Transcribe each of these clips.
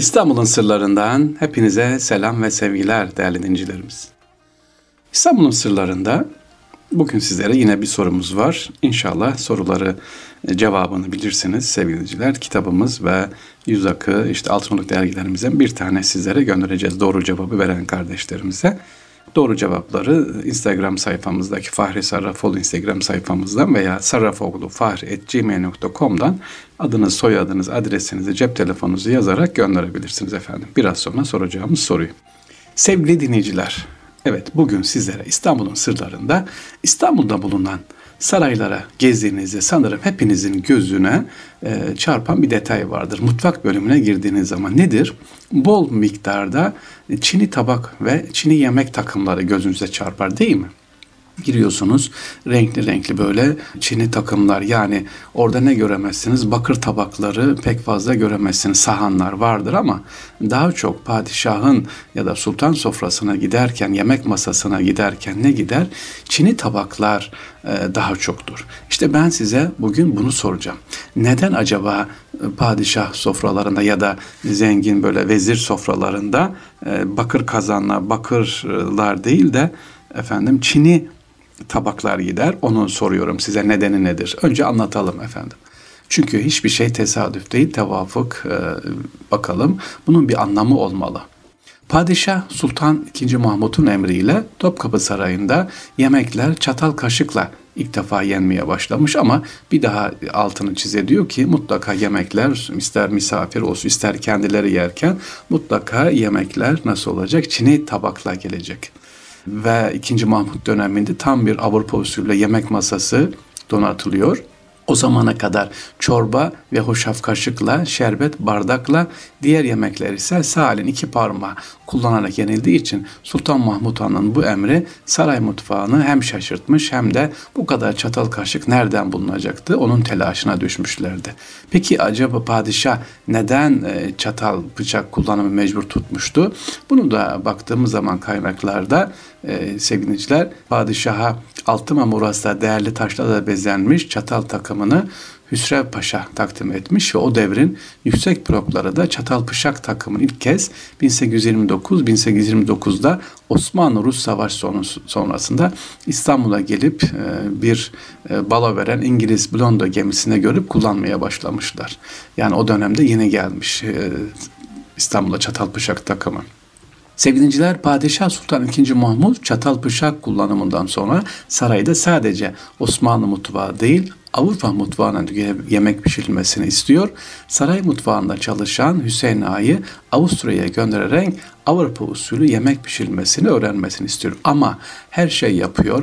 İstanbul'un sırlarından hepinize selam ve sevgiler değerli dinleyicilerimiz. İstanbul'un sırlarında bugün sizlere yine bir sorumuz var. İnşallah soruları e, cevabını bilirsiniz sevgili dinleyiciler. Kitabımız ve yüz akı işte altınoluk dergilerimizden bir tane sizlere göndereceğiz doğru cevabı veren kardeşlerimize. Doğru cevapları Instagram sayfamızdaki Fahri Sarrafoğlu Instagram sayfamızdan veya sarrafoğlufahri.gmail.com'dan adınız, soyadınız, adresinizi, cep telefonunuzu yazarak gönderebilirsiniz efendim. Biraz sonra soracağımız soruyu. Sevgili dinleyiciler, evet bugün sizlere İstanbul'un sırlarında İstanbul'da bulunan saraylara gezdiğinizde sanırım hepinizin gözüne e, çarpan bir detay vardır. Mutfak bölümüne girdiğiniz zaman nedir? Bol miktarda çini tabak ve çini yemek takımları gözünüze çarpar değil mi? Giriyorsunuz. Renkli renkli böyle çini takımlar yani orada ne göremezsiniz? Bakır tabakları pek fazla göremezsiniz. Sahanlar vardır ama daha çok padişahın ya da sultan sofrasına giderken, yemek masasına giderken ne gider? Çini tabaklar e, daha çoktur. İşte ben size bugün bunu soracağım. Neden acaba e, padişah sofralarında ya da zengin böyle vezir sofralarında e, bakır kazanlar, bakırlar değil de efendim çini tabaklar gider. Onu soruyorum size nedeni nedir? Önce anlatalım efendim. Çünkü hiçbir şey tesadüf değil, tevafuk e, bakalım. Bunun bir anlamı olmalı. Padişah Sultan II. Mahmut'un emriyle Topkapı Sarayı'nda yemekler çatal kaşıkla ilk defa yenmeye başlamış ama bir daha altını çize diyor ki mutlaka yemekler ister misafir olsun ister kendileri yerken mutlaka yemekler nasıl olacak? Çini tabakla gelecek ve 2. Mahmut döneminde tam bir Avrupa usulü yemek masası donatılıyor. O zamana kadar çorba ve hoşaf kaşıkla, şerbet bardakla, diğer yemekler ise sağ elin iki parmağı kullanarak yenildiği için Sultan Mahmut Han'ın bu emri saray mutfağını hem şaşırtmış hem de bu kadar çatal kaşık nereden bulunacaktı onun telaşına düşmüşlerdi. Peki acaba padişah neden e, çatal bıçak kullanımı mecbur tutmuştu? Bunu da baktığımız zaman kaynaklarda e, sevgiliciler padişaha altın mamurasla değerli taşlarla bezenmiş çatal takımını Hüsrev Paşa takdim etmiş ve o devrin yüksek blokları da Çatalpışak takımın ilk kez 1829-1829'da Osmanlı-Rus Savaş sonrasında İstanbul'a gelip e, bir e, balo veren İngiliz Blondo gemisine görüp kullanmaya başlamışlar. Yani o dönemde yeni gelmiş e, İstanbul'a Çatalpışak takımı. Sevgiliciler Padişah Sultan II. Mahmud çatal bıçak kullanımından sonra sarayda sadece Osmanlı mutfağı değil Avrupa mutfağına yemek pişirilmesini istiyor. Saray mutfağında çalışan Hüseyin Ağa'yı Avusturya'ya göndererek Avrupa usulü yemek pişirilmesini öğrenmesini istiyor. Ama her şey yapıyor.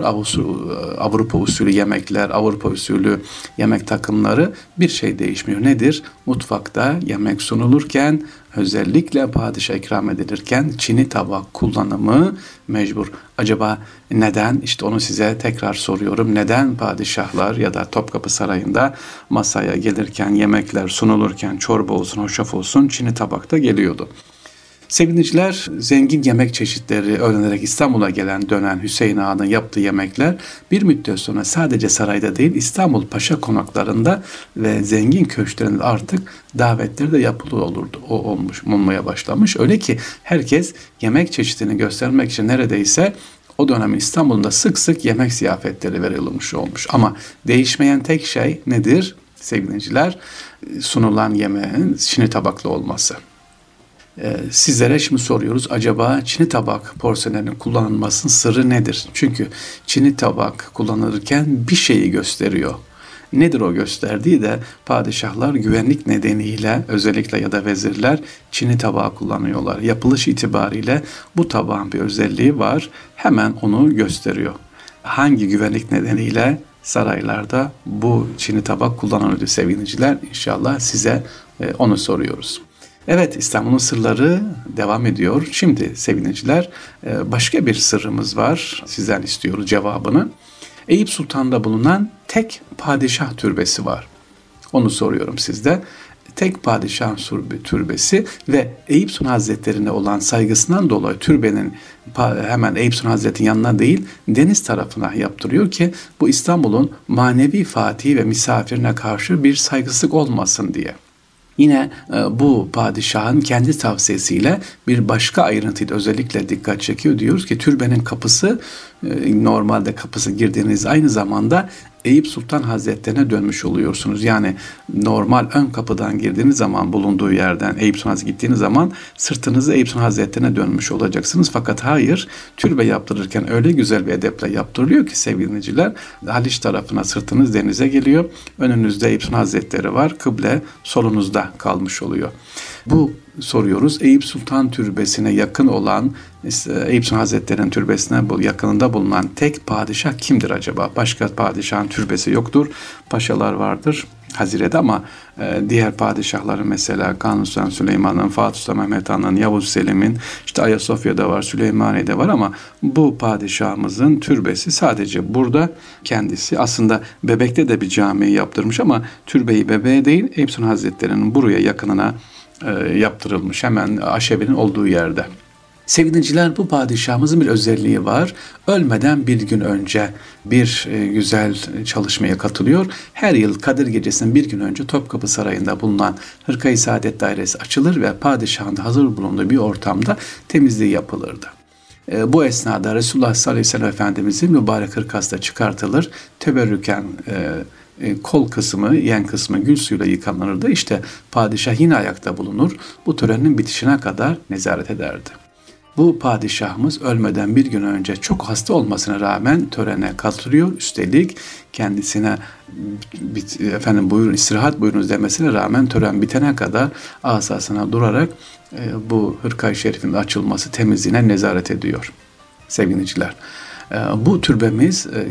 Avrupa usulü yemekler, Avrupa usulü yemek takımları bir şey değişmiyor. Nedir? Mutfakta yemek sunulurken özellikle padişah ikram edilirken çini tabak kullanımı mecbur. Acaba neden? İşte onu size tekrar soruyorum. Neden padişahlar ya da Topkapı Sarayı'nda masaya gelirken, yemekler sunulurken, çorba olsun, hoşaf olsun çini tabakta geliyordu? Sevgiliciler zengin yemek çeşitleri öğrenerek İstanbul'a gelen dönen Hüseyin Ağa'nın yaptığı yemekler bir müddet sonra sadece sarayda değil İstanbul Paşa konaklarında ve zengin köşklerinde artık davetleri de yapılı olurdu. O olmuş, olmaya başlamış. Öyle ki herkes yemek çeşidini göstermek için neredeyse o dönem İstanbul'da sık sık yemek ziyafetleri verilmiş olmuş. Ama değişmeyen tek şey nedir sevgiliciler? Sunulan yemeğin şini tabaklı olması. Ee, sizlere şimdi soruyoruz acaba çini tabak porselenin kullanılmasının sırrı nedir? Çünkü çini tabak kullanılırken bir şeyi gösteriyor. Nedir o gösterdiği de padişahlar güvenlik nedeniyle özellikle ya da vezirler çini tabağı kullanıyorlar. Yapılış itibariyle bu tabağın bir özelliği var. Hemen onu gösteriyor. Hangi güvenlik nedeniyle saraylarda bu çini tabak kullanılıyor sevgiliciler? İnşallah size e, onu soruyoruz. Evet İstanbul'un sırları devam ediyor. Şimdi sevgiliciler e, başka bir sırrımız var. Sizden istiyoruz cevabını. Eyüp Sultan'da bulunan tek padişah türbesi var. Onu soruyorum sizde. Tek padişah türbesi ve Eyüp Sultan Hazretleri'ne olan saygısından dolayı türbenin hemen Eyüp Sultan Hazretleri'nin yanına değil deniz tarafına yaptırıyor ki bu İstanbul'un manevi fatihi ve misafirine karşı bir saygısızlık olmasın diye. Yine e, bu padişahın kendi tavsiyesiyle bir başka ayrıntıyı özellikle dikkat çekiyor. Diyoruz ki türbenin kapısı e, normalde kapısı girdiğiniz aynı zamanda Eyüp Sultan Hazretlerine dönmüş oluyorsunuz. Yani normal ön kapıdan girdiğiniz zaman bulunduğu yerden Eyüp Sultan gittiğiniz zaman sırtınızı Eyüp Sultan Hazretlerine dönmüş olacaksınız. Fakat hayır türbe yaptırırken öyle güzel bir edeple yaptırılıyor ki sevgiliciler Haliç tarafına sırtınız denize geliyor. Önünüzde Eyüp Sultan Hazretleri var. Kıble solunuzda kalmış oluyor. Bu soruyoruz. Eyüp Sultan Türbesi'ne yakın olan Eyüp Sultan Hazretleri'nin türbesine yakınında bulunan tek padişah kimdir acaba? Başka padişahın türbesi yoktur. Paşalar vardır Hazire'de ama e, diğer padişahların mesela Kanuni Sultan Süleyman'ın, Fatih Sultan Mehmet Han'ın, Yavuz Selim'in, işte Ayasofya'da var, Süleymaniye'de var ama bu padişahımızın türbesi sadece burada kendisi. Aslında Bebek'te de bir cami yaptırmış ama türbeyi Bebeğe değil Eyüp Sultan Hazretleri'nin buraya yakınına e, yaptırılmış hemen aşebenin olduğu yerde. Sevgiliciler bu padişahımızın bir özelliği var. Ölmeden bir gün önce bir e, güzel çalışmaya katılıyor. Her yıl Kadir Gecesi'nin bir gün önce Topkapı Sarayı'nda bulunan Hırkayı Saadet Dairesi açılır ve padişahın hazır bulunduğu bir ortamda temizliği yapılırdı. E, bu esnada Resulullah sallallahu aleyhi ve sellem Efendimizin mübarek hırkası da çıkartılır. Teberrüken e, kol kısmı, yen kısmı gül suyuyla yıkanırdı. İşte padişah yine ayakta bulunur. Bu törenin bitişine kadar nezaret ederdi. Bu padişahımız ölmeden bir gün önce çok hasta olmasına rağmen törene katılıyor. Üstelik kendisine efendim buyurun istirahat buyurunuz demesine rağmen tören bitene kadar asasına durarak e, bu hırkay şerifin açılması temizliğine nezaret ediyor sevgiliciler. E, bu türbemiz e,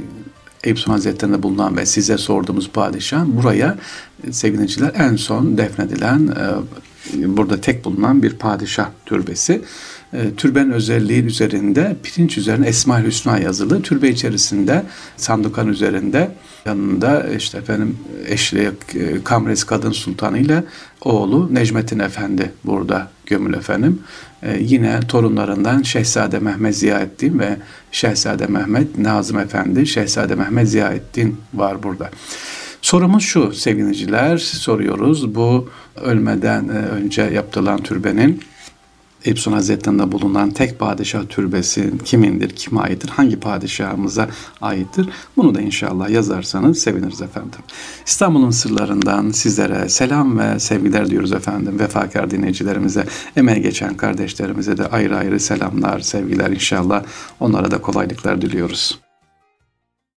Eyüp Sultan Hazretleri'nde bulunan ve size sorduğumuz padişah buraya e, sevgiliciler en son defnedilen e, burada tek bulunan bir padişah türbesi. E, türbenin özelliği üzerinde pirinç üzerine Esma-ül Hüsna yazılı. Türbe içerisinde sandukan üzerinde yanında işte efendim eşli Kamres Kadın Sultanı ile oğlu Necmettin Efendi burada gömül efendim. Ee, yine torunlarından Şehzade Mehmet Ziyaettin ve Şehzade Mehmet Nazım Efendi, Şehzade Mehmet Ziyaettin var burada. Sorumuz şu sevgiliciler soruyoruz. Bu ölmeden e, önce yaptılan türbenin Epson Hazretleri'nde bulunan tek padişah türbesi kimindir, kime aittir, hangi padişahımıza aittir? Bunu da inşallah yazarsanız seviniriz efendim. İstanbul'un sırlarından sizlere selam ve sevgiler diyoruz efendim. Vefakar dinleyicilerimize, emeğe geçen kardeşlerimize de ayrı ayrı selamlar, sevgiler inşallah. Onlara da kolaylıklar diliyoruz.